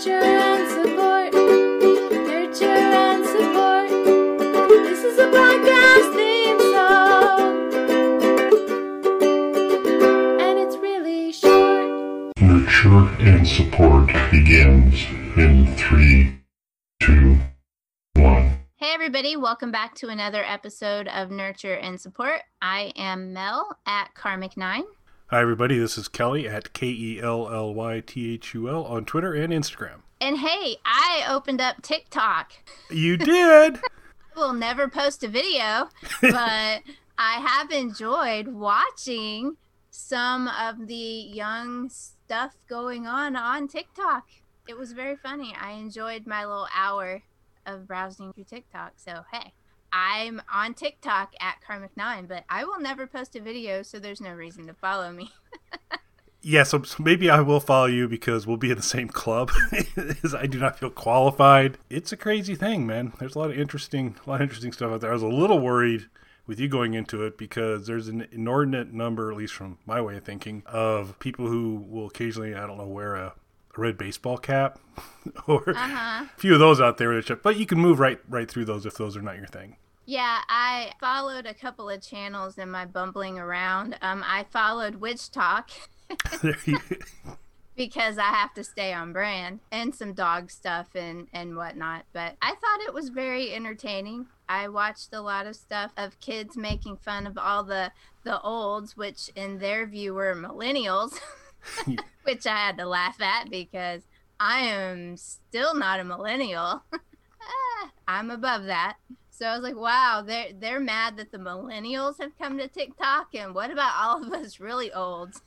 Nurture and support. Nurture and support. This is a podcast theme song. And it's really short. Nurture and support begins in three, two, one. Hey, everybody, welcome back to another episode of Nurture and Support. I am Mel at Karmic9. Hi, everybody. This is Kelly at K E L L Y T H U L on Twitter and Instagram. And hey, I opened up TikTok. You did. I will never post a video, but I have enjoyed watching some of the young stuff going on on TikTok. It was very funny. I enjoyed my little hour of browsing through TikTok. So, hey, I'm on TikTok at Karmic9, but I will never post a video, so there's no reason to follow me. yeah, so, so maybe I will follow you because we'll be in the same club. I do not feel qualified. It's a crazy thing, man. There's a lot of interesting, a lot of interesting stuff out there. I was a little worried with you going into it because there's an inordinate number, at least from my way of thinking, of people who will occasionally, I don't know, wear a, a red baseball cap or Uh-huh. a few of those out there. But you can move right right through those if those are not your thing. Yeah, I followed a couple of channels in my bumbling around. Um, I followed Witch Talk because I have to stay on brand and some dog stuff and, and whatnot. But I thought it was very entertaining. I watched a lot of stuff of kids making fun of all the the olds, which in their view were millennials, which I had to laugh at because I am still not a millennial. Ah, I'm above that. So I was like, wow, they're they're mad that the millennials have come to TikTok, and what about all of us really old?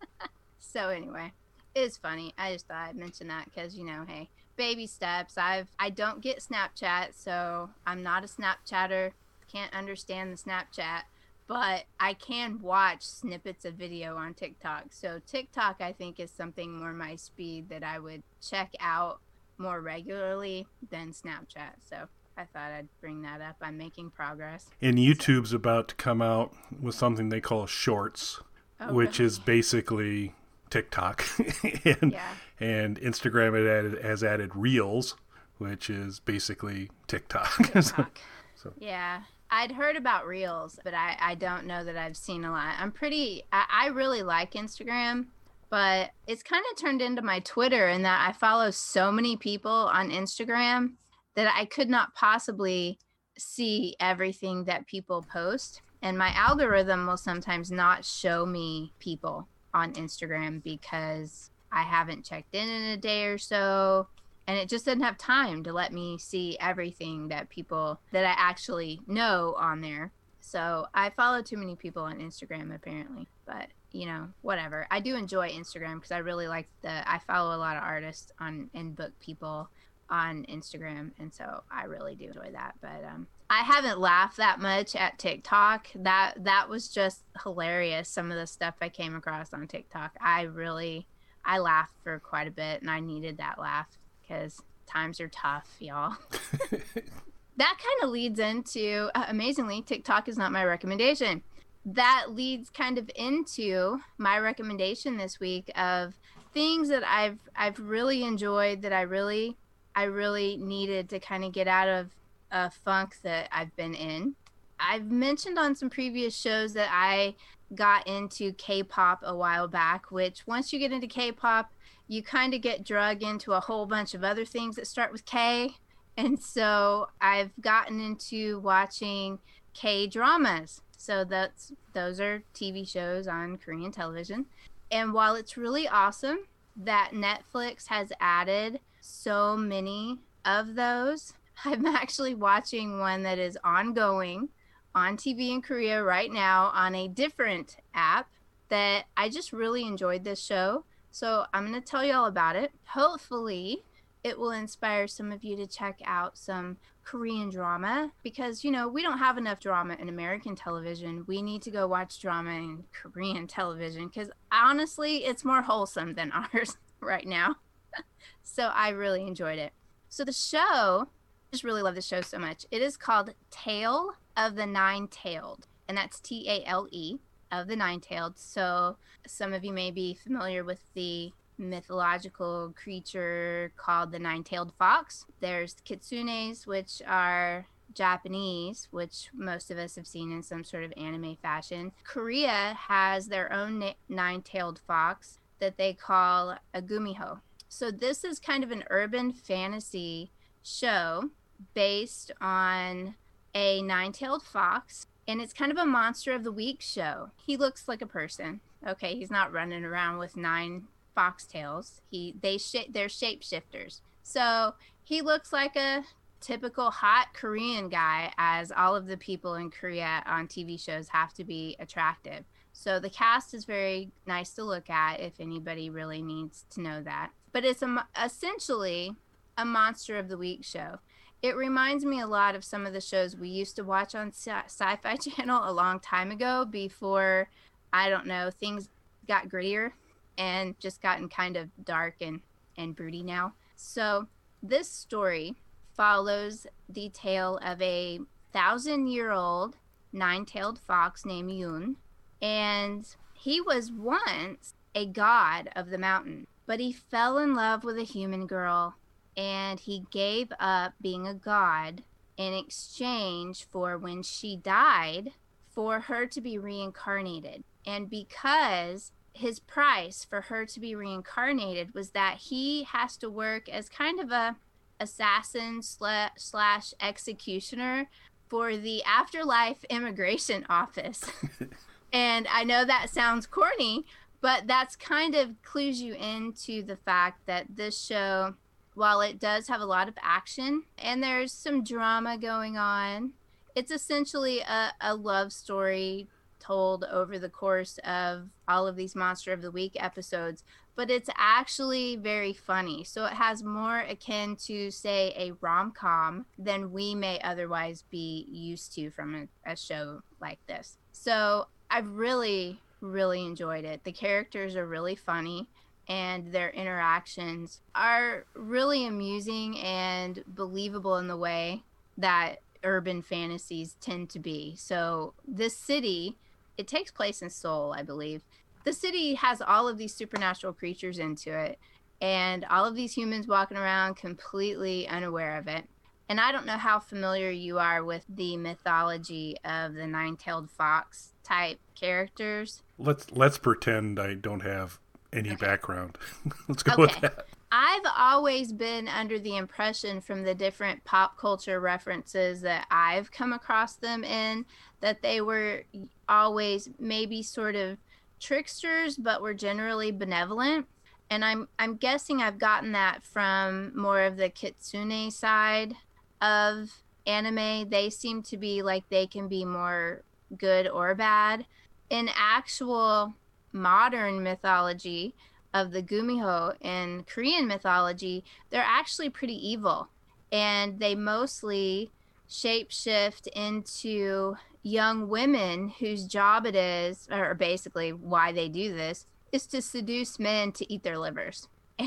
so anyway, it's funny. I just thought I'd mention that because you know, hey, baby steps. I've I don't get Snapchat, so I'm not a Snapchatter. Can't understand the Snapchat, but I can watch snippets of video on TikTok. So TikTok, I think, is something more my speed that I would check out more regularly than Snapchat. So I thought I'd bring that up. I'm making progress. and YouTube's about to come out with something they call Shorts, Oh, which really? is basically TikTok, and Yeah. and Instagram had added, has added Reels, which is basically TikTok. TikTok. So- Yeah. I'd heard about Reels, but I, I don't know that I've seen a lot. I'm pretty, I, I really like Instagram, but it's kind of turned into my Twitter in that I follow so many people on Instagram that I could not possibly see everything that people post. And my algorithm will sometimes not show me people on Instagram because I haven't checked in in a day or so and it just doesn't have time to let me see everything that people that I actually know on there. So I follow too many people on Instagram apparently, but you know, whatever. I do enjoy Instagram because I really like the I follow a lot of artists on and book people on Instagram and so I really do enjoy that. But um I haven't laughed that much at TikTok. That that was just hilarious some of the stuff I came across on TikTok. I really I laughed for quite a bit and I needed that laugh because times are tough, y'all. that kind of leads into uh, amazingly, TikTok is not my recommendation. That leads kind of into my recommendation this week of things that I've I've really enjoyed that I really I really needed to kind of get out of a funk that I've been in. I've mentioned on some previous shows that I got into K-pop a while back, which once you get into K-pop, you kind of get drug into a whole bunch of other things that start with K. And so I've gotten into watching K dramas. So that's those are TV shows on Korean television. And while it's really awesome that Netflix has added so many of those, I'm actually watching one that is ongoing on TV in Korea right now on a different app that I just really enjoyed this show. So I'm going to tell you all about it. Hopefully, it will inspire some of you to check out some Korean drama because, you know, we don't have enough drama in American television. We need to go watch drama in Korean television because honestly, it's more wholesome than ours right now. so I really enjoyed it. So the show, I just really love the show so much. It is called Tale of the Nine Tailed, and that's T A L E of the Nine Tailed. So some of you may be familiar with the mythological creature called the nine-tailed fox. There's kitsunes, which are Japanese, which most of us have seen in some sort of anime fashion. Korea has their own na- nine-tailed fox that they call a gumiho. So this is kind of an urban fantasy show based on a nine-tailed fox and it's kind of a monster of the week show. He looks like a person. Okay, he's not running around with nine foxtails. He they sh- they're shapeshifters. So he looks like a typical hot Korean guy, as all of the people in Korea on TV shows have to be attractive. So the cast is very nice to look at if anybody really needs to know that. But it's a, essentially a monster of the week show. It reminds me a lot of some of the shows we used to watch on Sci- Sci-Fi Channel a long time ago before I don't know, things got grittier and just gotten kind of dark and and broody now. So this story follows the tale of a thousand year old nine tailed fox named Yun. And he was once a god of the mountain, but he fell in love with a human girl and he gave up being a god in exchange for when she died for her to be reincarnated. And because his price for her to be reincarnated was that he has to work as kind of a assassin slash executioner for the afterlife immigration office. and I know that sounds corny, but that's kind of clues you into the fact that this show, while it does have a lot of action and there's some drama going on, it's essentially a, a love story told over the course of all of these Monster of the Week episodes, but it's actually very funny. So it has more akin to, say, a rom com than we may otherwise be used to from a, a show like this. So I've really, really enjoyed it. The characters are really funny. And their interactions are really amusing and believable in the way that urban fantasies tend to be. So, this city it takes place in Seoul, I believe. The city has all of these supernatural creatures into it, and all of these humans walking around completely unaware of it. And I don't know how familiar you are with the mythology of the nine-tailed fox type characters. Let's let's pretend I don't have any background. let's go Okay. with that. I've always been under the impression from the different pop culture references that I've come across them in that they were always maybe sort of tricksters but were generally benevolent. And I'm I'm guessing I've gotten that from more of the kitsune side of anime. They seem to be like they can be more good or bad. In actual modern mythology, of the Gumiho in Korean mythology, they're actually pretty evil. And they mostly shapeshift into young women whose job it is, or basically why they do this, is to seduce men to eat their livers.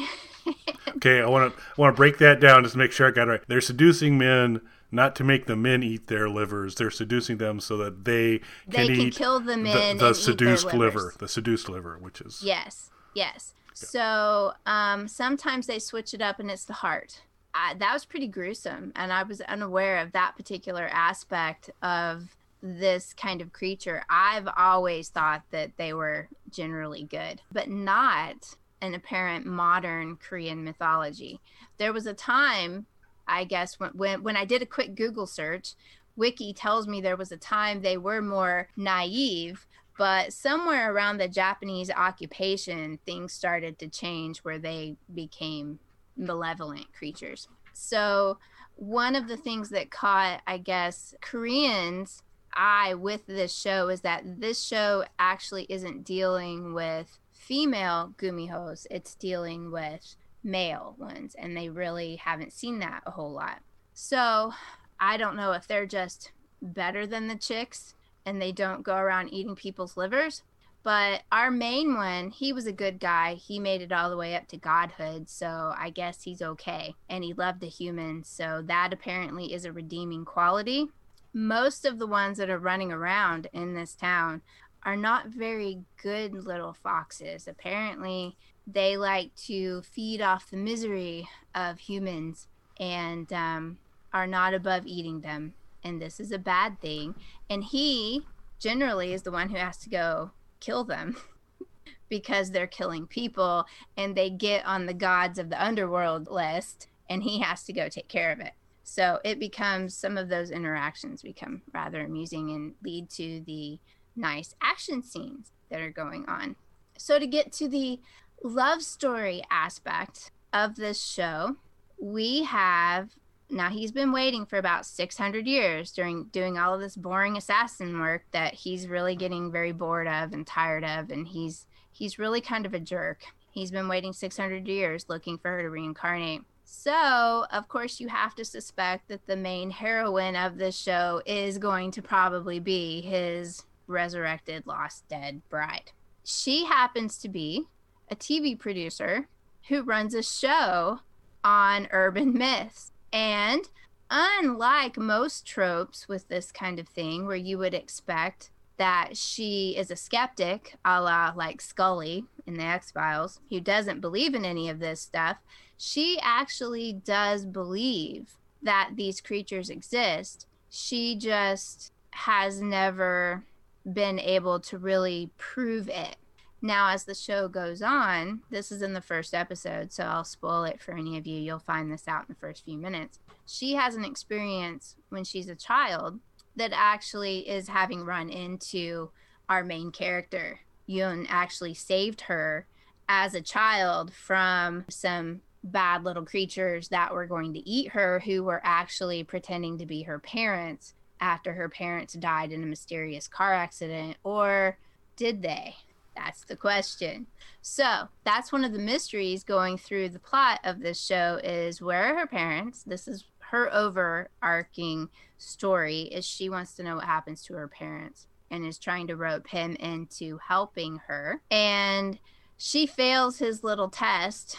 Okay, I want to want to break that down just to make sure I got it right. They're seducing men not to make the men eat their livers. They're seducing them so that they They can can eat kill the the, men the their seduced liver, the seduced liver, which is Yes, yes. So um, sometimes they switch it up and it's the heart. I, that was pretty gruesome. And I was unaware of that particular aspect of this kind of creature. I've always thought that they were generally good, but not an apparent modern Korean mythology. There was a time, I guess, when, when, when I did a quick Google search, Wiki tells me there was a time they were more naive but somewhere around the Japanese occupation, things started to change where they became malevolent creatures. So, one of the things that caught, I guess, Koreans' eye with this show is that this show actually isn't dealing with female gumihos, it's dealing with male ones, and they really haven't seen that a whole lot. So, I don't know if they're just better than the chicks and they don't go around eating people's livers. But our main one, he was a good guy. He made it all the way up to godhood, so I guess he's okay. And he loved the humans, so that apparently is a redeeming quality. Most of the ones that are running around in this town are not very good little foxes. Apparently, they like to feed off the misery of humans and um, are not above eating them. And this is a bad thing. And he generally is the one who has to go kill them because they're killing people and they get on the gods of the underworld list and he has to go take care of it. So it becomes some of those interactions become rather amusing and lead to the nice action scenes that are going on. So to get to the love story aspect of this show, we have now he's been waiting for about 600 years during doing all of this boring assassin work that he's really getting very bored of and tired of and he's he's really kind of a jerk he's been waiting 600 years looking for her to reincarnate so of course you have to suspect that the main heroine of this show is going to probably be his resurrected lost dead bride she happens to be a tv producer who runs a show on urban myths and unlike most tropes with this kind of thing, where you would expect that she is a skeptic, a la like Scully in the X Files, who doesn't believe in any of this stuff, she actually does believe that these creatures exist. She just has never been able to really prove it. Now, as the show goes on, this is in the first episode, so I'll spoil it for any of you. You'll find this out in the first few minutes. She has an experience when she's a child that actually is having run into our main character. Yun actually saved her as a child from some bad little creatures that were going to eat her, who were actually pretending to be her parents after her parents died in a mysterious car accident. Or did they? That's the question. So that's one of the mysteries going through the plot of this show is where are her parents? This is her overarching story is she wants to know what happens to her parents and is trying to rope him into helping her. And she fails his little test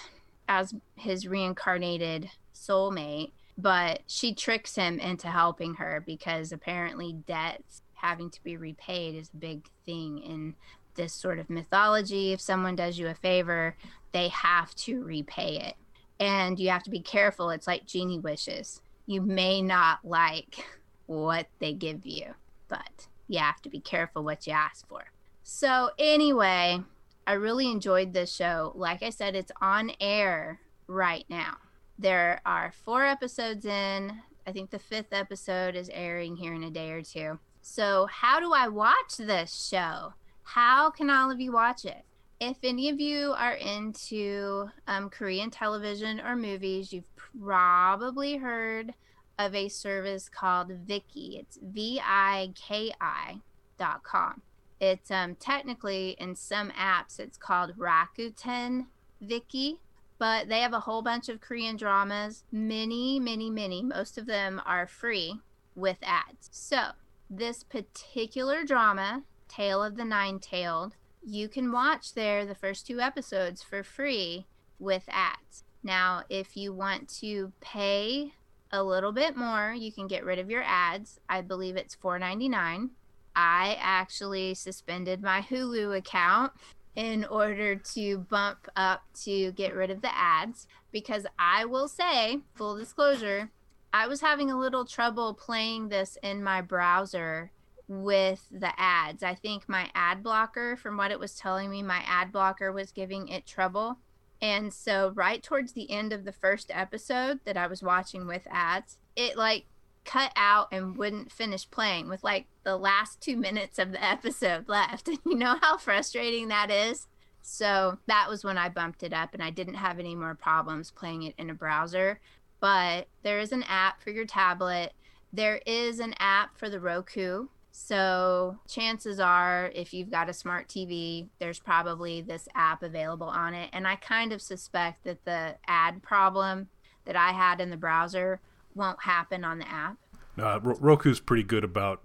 as his reincarnated soulmate, but she tricks him into helping her because apparently debts having to be repaid is a big thing in this sort of mythology. If someone does you a favor, they have to repay it. And you have to be careful. It's like genie wishes. You may not like what they give you, but you have to be careful what you ask for. So, anyway, I really enjoyed this show. Like I said, it's on air right now. There are four episodes in. I think the fifth episode is airing here in a day or two. So, how do I watch this show? How can all of you watch it? If any of you are into um, Korean television or movies, you've probably heard of a service called Viki. It's V I K I dot com. It's um, technically in some apps, it's called Rakuten Viki, but they have a whole bunch of Korean dramas. Many, many, many. Most of them are free with ads. So, this particular drama Tale of the Nine Tailed. You can watch there the first two episodes for free with ads. Now, if you want to pay a little bit more, you can get rid of your ads. I believe it's $4.99. I actually suspended my Hulu account in order to bump up to get rid of the ads because I will say, full disclosure, I was having a little trouble playing this in my browser with the ads. I think my ad blocker, from what it was telling me, my ad blocker was giving it trouble. And so, right towards the end of the first episode that I was watching with ads, it like cut out and wouldn't finish playing with like the last two minutes of the episode left. And you know how frustrating that is? So, that was when I bumped it up and I didn't have any more problems playing it in a browser. But there is an app for your tablet. There is an app for the Roku so, chances are, if you've got a smart TV, there's probably this app available on it. And I kind of suspect that the ad problem that I had in the browser won't happen on the app. Uh, Roku's pretty good about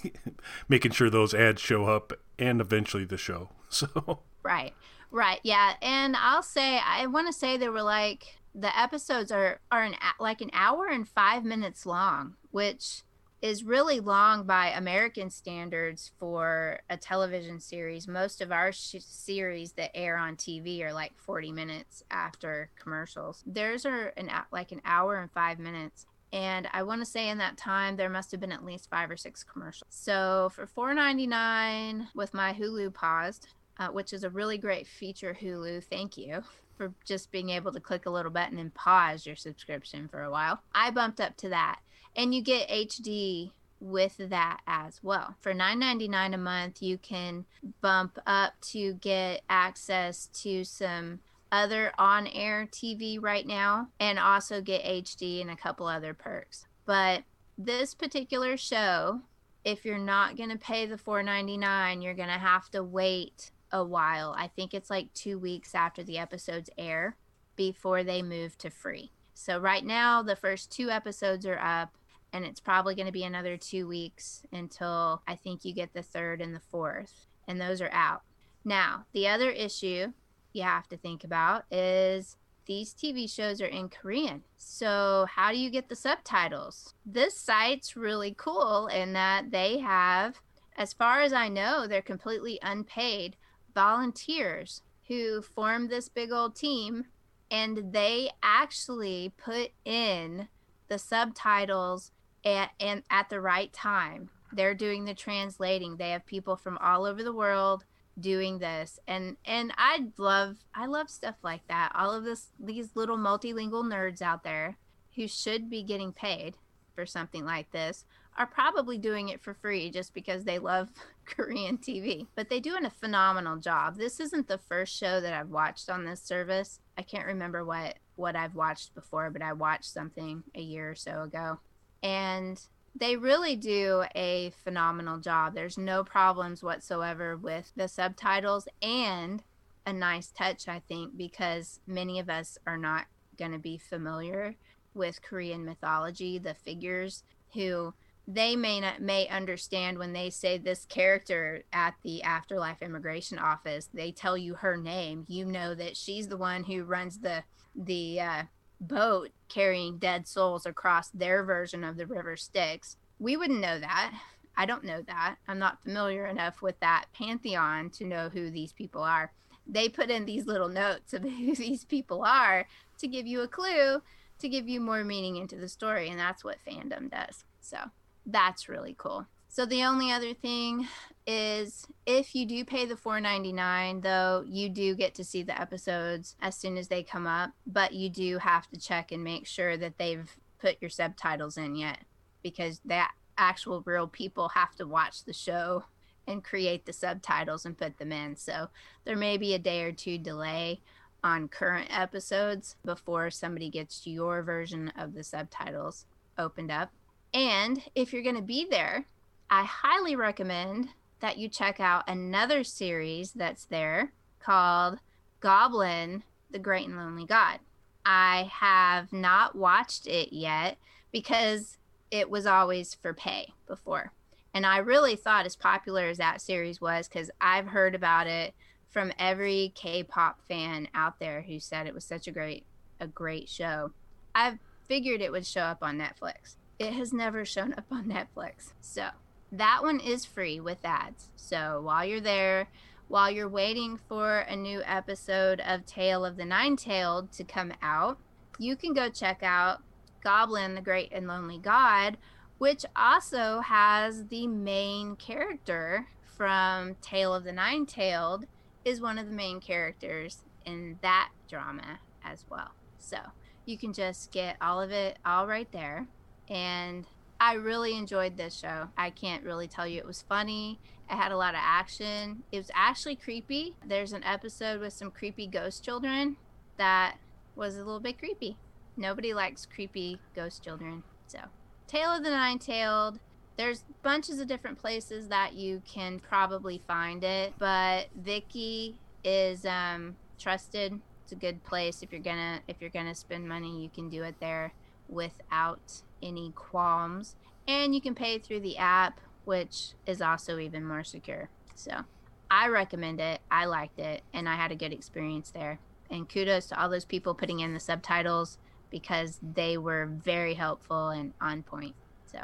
making sure those ads show up and eventually the show. So, right, right, yeah. And I'll say, I want to say they were like the episodes are are an like an hour and five minutes long, which is really long by American standards for a television series. Most of our sh- series that air on TV are like 40 minutes after commercials. Theirs are an like an hour and 5 minutes. And I want to say in that time there must have been at least 5 or 6 commercials. So for 4.99 with my Hulu paused, uh, which is a really great feature Hulu, thank you for just being able to click a little button and pause your subscription for a while. I bumped up to that and you get HD with that as well. For $9.99 a month, you can bump up to get access to some other on air TV right now and also get HD and a couple other perks. But this particular show, if you're not going to pay the $4.99, you're going to have to wait a while. I think it's like two weeks after the episodes air before they move to free. So right now, the first two episodes are up and it's probably going to be another two weeks until I think you get the third and the fourth, and those are out. Now, the other issue you have to think about is these TV shows are in Korean. So, how do you get the subtitles? This site's really cool in that they have, as far as I know, they're completely unpaid volunteers who form this big old team and they actually put in the subtitles at, and at the right time. They're doing the translating. They have people from all over the world doing this and and I love I love stuff like that. All of this these little multilingual nerds out there who should be getting paid for something like this are probably doing it for free just because they love Korean TV. But they do a phenomenal job. This isn't the first show that I've watched on this service. I can't remember what what I've watched before, but I watched something a year or so ago and they really do a phenomenal job. There's no problems whatsoever with the subtitles and a nice touch, I think, because many of us are not going to be familiar with Korean mythology, the figures who they may not may understand when they say this character at the afterlife immigration office they tell you her name you know that she's the one who runs the the uh, boat carrying dead souls across their version of the river Styx. We wouldn't know that. I don't know that. I'm not familiar enough with that pantheon to know who these people are. They put in these little notes of who these people are to give you a clue, to give you more meaning into the story. And that's what fandom does. So that's really cool. So the only other thing is if you do pay the 4.99 though, you do get to see the episodes as soon as they come up, but you do have to check and make sure that they've put your subtitles in yet because that actual real people have to watch the show and create the subtitles and put them in. So there may be a day or two delay on current episodes before somebody gets your version of the subtitles opened up. And if you're going to be there I highly recommend that you check out another series that's there called Goblin, the Great and Lonely God. I have not watched it yet because it was always for pay before. And I really thought, as popular as that series was, because I've heard about it from every K-pop fan out there who said it was such a great, a great show. I figured it would show up on Netflix. It has never shown up on Netflix. So that one is free with ads. So while you're there, while you're waiting for a new episode of Tale of the Nine Tailed to come out, you can go check out Goblin, the Great and Lonely God, which also has the main character from Tale of the Nine Tailed, is one of the main characters in that drama as well. So you can just get all of it all right there. And I really enjoyed this show. I can't really tell you it was funny. It had a lot of action. It was actually creepy. There's an episode with some creepy ghost children that was a little bit creepy. Nobody likes creepy ghost children. So, Tale of the Nine Tailed. There's bunches of different places that you can probably find it, but Viki is um, trusted. It's a good place if you're gonna if you're gonna spend money. You can do it there without any qualms. And you can pay through the app, which is also even more secure. So I recommend it. I liked it, and I had a good experience there. And kudos to all those people putting in the subtitles because they were very helpful and on point. So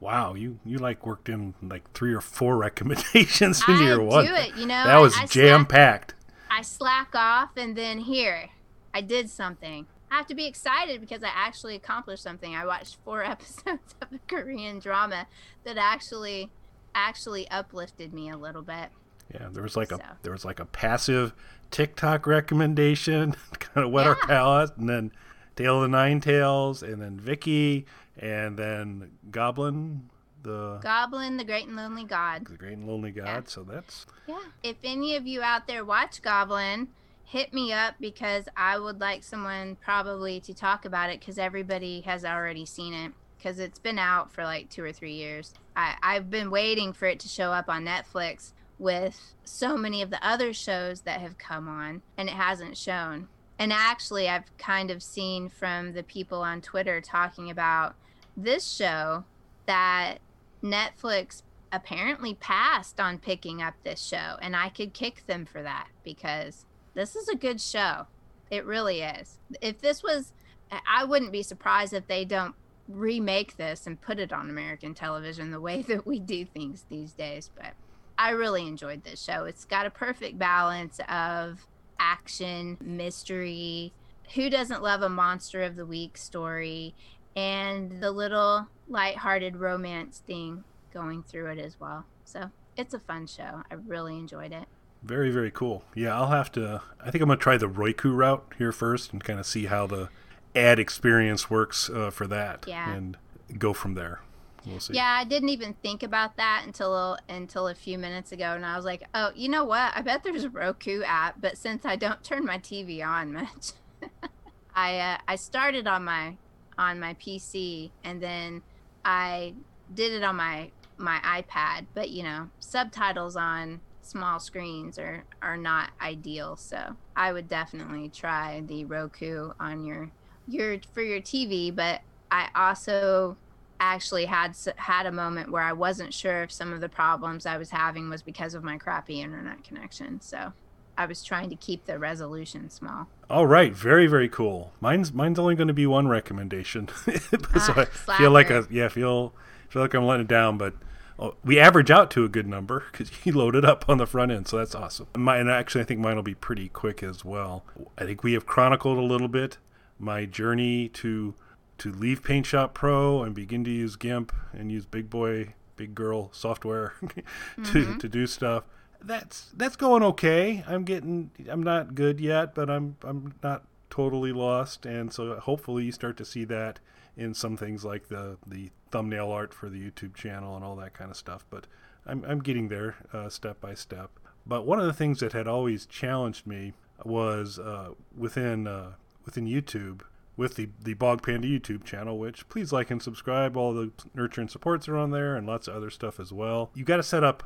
Wow, you you like worked in like three or four recommendations into I your one. do it, you know. that was jam packed. I slack off, and then here, I did something. I have to be excited because I actually accomplished something. I watched four episodes of a Korean drama that actually actually uplifted me a little bit. Yeah, there was like a there was like a passive TikTok recommendation, kind of wet our Yeah. palate, and then Tale of the Nine Tails, and then Viki, and then Goblin, the Goblin, the Great and Lonely God. the Great and Lonely God. So that's Yeah. If any of you out there watch Goblin, hit me up because I would like someone probably to talk about it because everybody has already seen it because it's been out for like two or three years. I, I've been waiting for it to show up on Netflix with so many of the other shows that have come on and it hasn't shown. And actually, I've kind of seen from the people on Twitter talking about this show that Netflix apparently passed on picking up this show and I could kick them for that because this is a good show. It really is. If this was I wouldn't be surprised if they don't remake this and put it on American television the way that we do things these days, but I really enjoyed this show. It's got a perfect balance of action, mystery, who doesn't love a monster of the week story and the little lighthearted romance thing going through it as well. So it's a fun show. I really enjoyed it. Very very cool. Yeah, I'll have to. I think I'm gonna try the Roku route here first and kind of see how the ad experience works uh, for that, Yeah. and go from there. We'll see. Yeah, I didn't even think about that until until a few minutes ago, and I was like, "Oh, you know what? I bet there's a Roku app." But since I don't turn my TV on much, I uh, I started on my on my PC, and then I did it on my my iPad. But you know, subtitles on small screens are are not ideal. So I would definitely try the Roku on your your for your TV. But I also actually had had a moment where I wasn't sure if some of the problems I was having was because of my crappy internet connection. So I was trying to keep the resolution small. All right, very very cool. Mine's mine's only going to be one recommendation, so Ah, I feel like a yeah feel feel like I'm letting it down, but we average out to a good number because you load it up on the front end, so that's awesome. Mine actually, I think mine will be pretty quick as well. I think we have chronicled a little bit my journey to to leave Paint Shop Pro and begin to use GIMP and use big boy, big girl software to, to mm-hmm. do stuff. That's that's going okay. I'm getting I'm not good yet, but I'm I'm not totally lost and so hopefully you start to see that in some things like the the thumbnail art for the YouTube channel and all that kind of stuff. But I'm I'm getting there uh, step by step. But one of the things that had always challenged me was uh, within uh, within YouTube with the the Bog Panda YouTube channel, which please like and subscribe. All the nurture and supports are on there, and lots of other stuff as well. You got to set up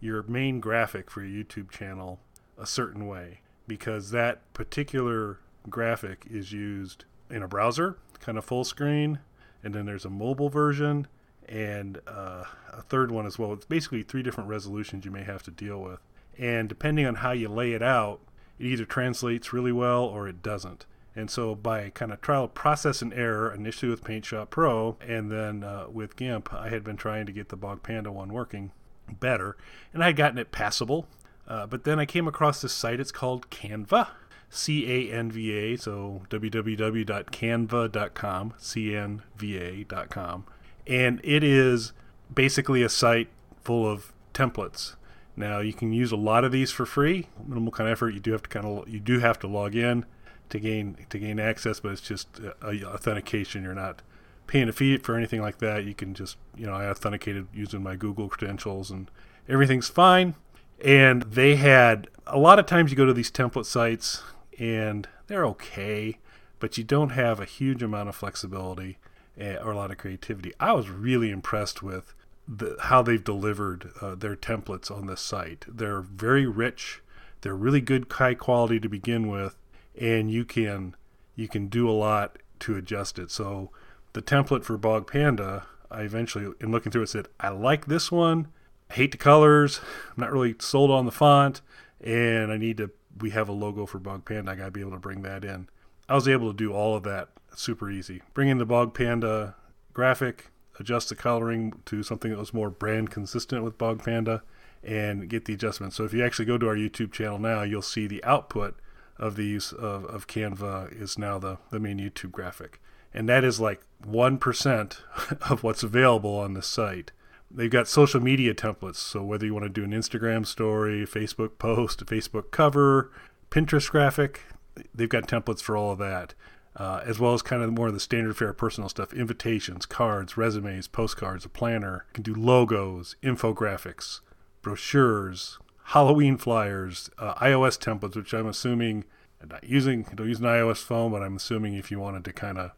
your main graphic for your YouTube channel a certain way because that particular graphic is used in a browser, kind of full screen, and then there's a mobile version and uh, a third one as well. It's basically three different resolutions you may have to deal with, and depending on how you lay it out, it either translates really well or it doesn't. And so, by kind of trial, process, and error, initially with Paint Shop Pro, and then uh, with GIMP, I had been trying to get the Bog Panda one working better, and I had gotten it passable. Uh, but then I came across this site. It's called Canva, C A N V A. So www.canva.com, C N V A.com, and it is basically a site full of templates. Now you can use a lot of these for free, minimal kind of effort. You do have to kind of you do have to log in to gain to gain access, but it's just uh, a authentication. You're not paying a fee for anything like that. You can just you know I authenticated using my Google credentials and everything's fine. And they had a lot of times you go to these template sites and they're okay, but you don't have a huge amount of flexibility eh, or a lot of creativity. I was really impressed with the, how they've delivered uh, their templates on this site. They're very rich. They're really good, high quality to begin with, and you can you can do a lot to adjust it. So the template for Bog Panda, I eventually, in looking through it, said I like this one. I hate the colors. I'm not really sold on the font, and I need to. We have a logo for Bog Panda. I got to be able to bring that in. I was able to do all of that super easy. Bring in the Bog Panda graphic, adjust the coloring to something that was more brand consistent with Bog Panda and get the adjustments. So if you actually go to our YouTube channel now, you'll see the output of these of, of Canva is now the, the main YouTube graphic. And that is like 1% of what's available on the site. They've got social media templates. So whether you want to do an Instagram story, Facebook post, a Facebook cover, Pinterest graphic, they've got templates for all of that. Uh, as well as kind of more of the standard fare personal stuff invitations, cards, resumes, postcards, a planner. You can do logos, infographics, brochures, Halloween flyers, uh, iOS templates, which I'm assuming, I'm not using, I don't use an iOS phone, but I'm assuming if you wanted to kind of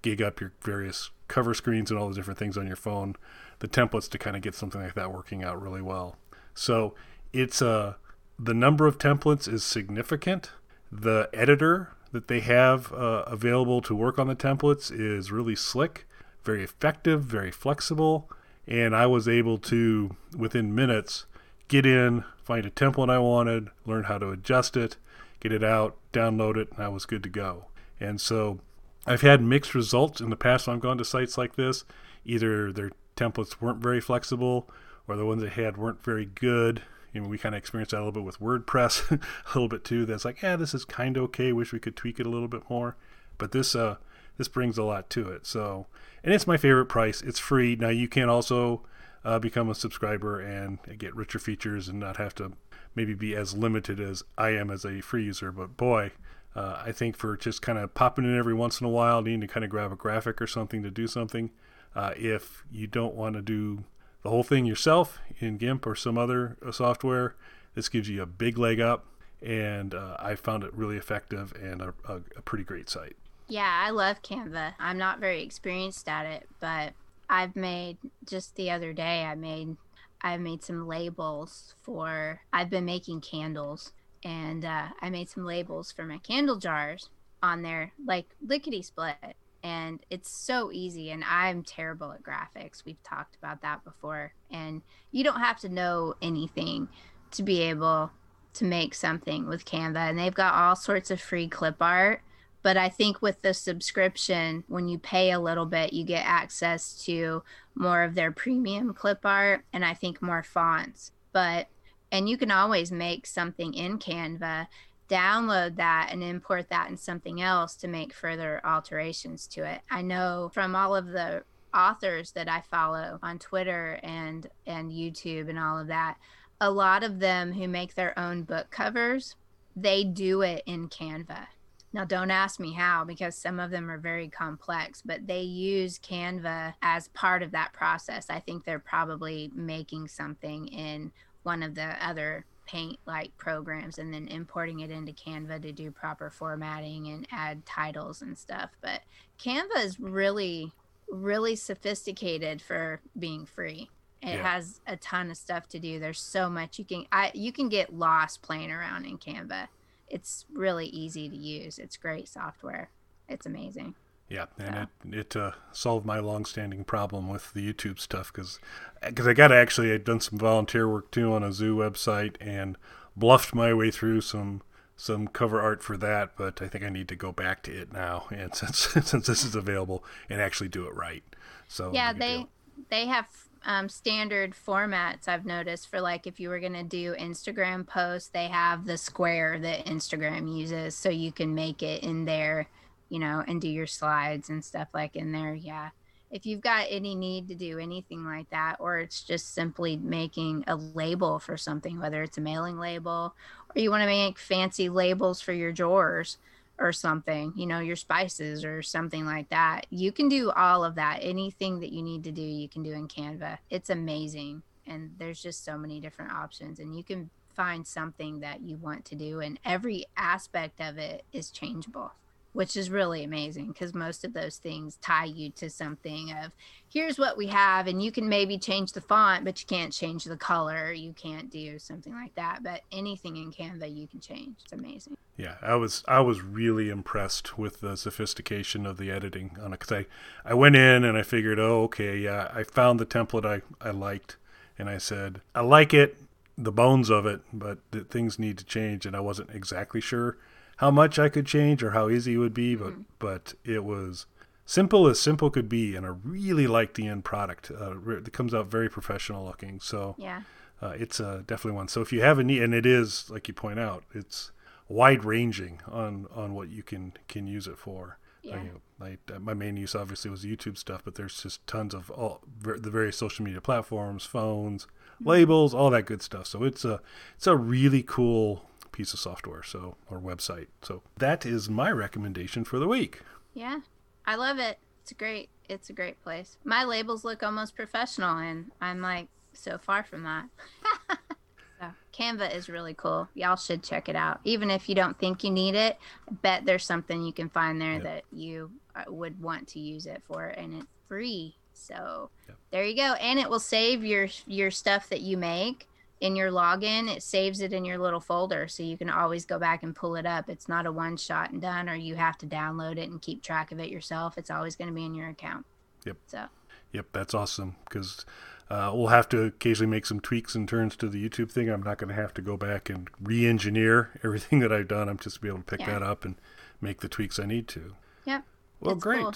gig up your various cover screens and all the different things on your phone, the templates to kind of get something like that working out really well. So it's uh, the number of templates is significant. The editor that they have uh, available to work on the templates is really slick, very effective, very flexible, and I was able to within minutes get in, find a template I wanted, learn how to adjust it, get it out, download it, and I was good to go. And so I've had mixed results in the past when I've gone to sites like this. Either their templates weren't very flexible or the ones they had weren't very good. You know, we kind of experienced that a little bit with WordPress a little bit too. That's like, yeah, this is kind of okay. Wish we could tweak it a little bit more. But this uh this brings a lot to it. So, and it's my favorite price. It's free. Now you can also uh, become a subscriber and get richer features and not have to maybe be as limited as I am as a free user. But boy, uh, I think for just kind of popping in every once in a while, needing to kind of grab a graphic or something to do something, uh, if you don't want to do the whole thing yourself in GIMP or some other uh, software, this gives you a big leg up. And uh, I found it really effective and a, a, a pretty great site. Yeah, I love Canva. I'm not very experienced at it, but I've made just the other day I made I made some labels for I've been making candles and uh, I made some labels for my candle jars on there like lickety split and it's so easy and I'm terrible at graphics. We've talked about that before and you don't have to know anything to be able to make something with Canva and they've got all sorts of free clip art but I think with the subscription, when you pay a little bit, you get access to more of their premium clip art and I think more fonts. But, and you can always make something in Canva, download that and import that in something else to make further alterations to it. I know from all of the authors that I follow on Twitter and and YouTube and all of that, a lot of them who make their own book covers, they do it in Canva now, don't ask me how because some of them are very complex, but they use Canva as part of that process. I think they're probably making something in one of the other paint like programs and then importing it into Canva to do proper formatting and add titles and stuff. But Canva is really, really sophisticated for being free. It yeah. has a ton of stuff to do. There's so much you can I you can get lost playing around in Canva it's really easy to use. It's great software. It's amazing. Yeah, and it it uh, solved my long-standing problem with the YouTube stuff because because I got actually I'd done some volunteer work too on a zoo website and bluffed my way through some some cover art for that, but I think I need to go back to it now. And since since this is available and actually do it right. So yeah, they they have um, standard formats I've noticed for like if you were going to do Instagram posts, they have the square that Instagram uses so you can make it in there, you know, and do your slides and stuff like in there. Yeah. If you've got any need to do anything like that, or it's just simply making a label for something, whether it's a mailing label or you want to make fancy labels for your drawers, or something, you know, your spices or something like that. You can do all of that. Anything that you need to do, you can do in Canva. It's amazing. And there's just so many different options, and you can find something that you want to do, and every aspect of it is changeable which is really amazing because most of those things tie you to something of here's what we have and you can maybe change the font but you can't change the color you can't do something like that. But anything in canva you can change it's amazing. Yeah i was i was really impressed with the sophistication of the editing on it because i i went in and i figured oh okay yeah i found the template i i liked and i said i like it the bones of it but things need to change and i wasn't exactly sure how much I could change or how easy it would be, but mm-hmm. but it was simple as simple could be, and I really like the end product. Uh, it comes out very professional looking. So Yeah. uh, it's uh, definitely one. So if you have a need, and it is like you point out, it's wide ranging on on what you can can use it for. Yeah. you know, I, uh, my main use obviously was YouTube stuff, but there's just tons of all ver- the various social media platforms, phones, labels, all that good stuff. So it's a it's a really cool piece of software. So or website. So that is my recommendation for the week. Yeah. I love it. It's great. It's a great place. My labels look almost professional and I'm like so far from that. so Canva is really cool. Y'all should check it out. Even if you don't think you need it, I bet there's something you can find there Yep. that you uh, would want to use it for and it's free. So Yep. there you go. And it will save your your stuff that you make in your login. It saves it in your little folder so you can always go back and pull it up. It's not a one shot and done or you have to download it and keep track of it yourself. It's always going to be in your account. Yep. So, Yep, that's awesome because uh, we'll have to occasionally make some tweaks and turns to the YouTube thing. I'm not going to have to go back and re-engineer everything that I've done. I'm just be able to pick Yeah. that up and make the tweaks I need to. yep. Well, It's great. cool.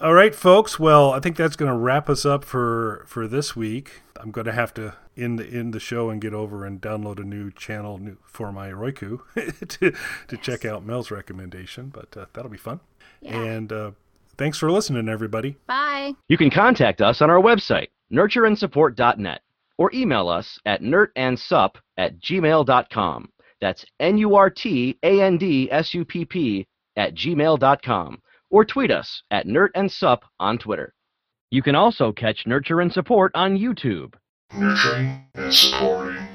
All right, folks. Well, I think that's going to wrap us up for for this week. I'm going to have to end the end the show and get over and download a new channel new, for my Roku to to check out Mel's recommendation. But uh, that'll be fun. Yeah. And uh, thanks for listening, everybody. Bye. You can contact us on our website, nurtureandsupport.net, or email us at nurtandsup at gmail.com. That's N-U-R-T-A-N-D-S-U-P-P at gmail.com. Or tweet us at Nurt and Sup on Twitter. You can also catch Nurture and Support on YouTube. Nurturing and supporting.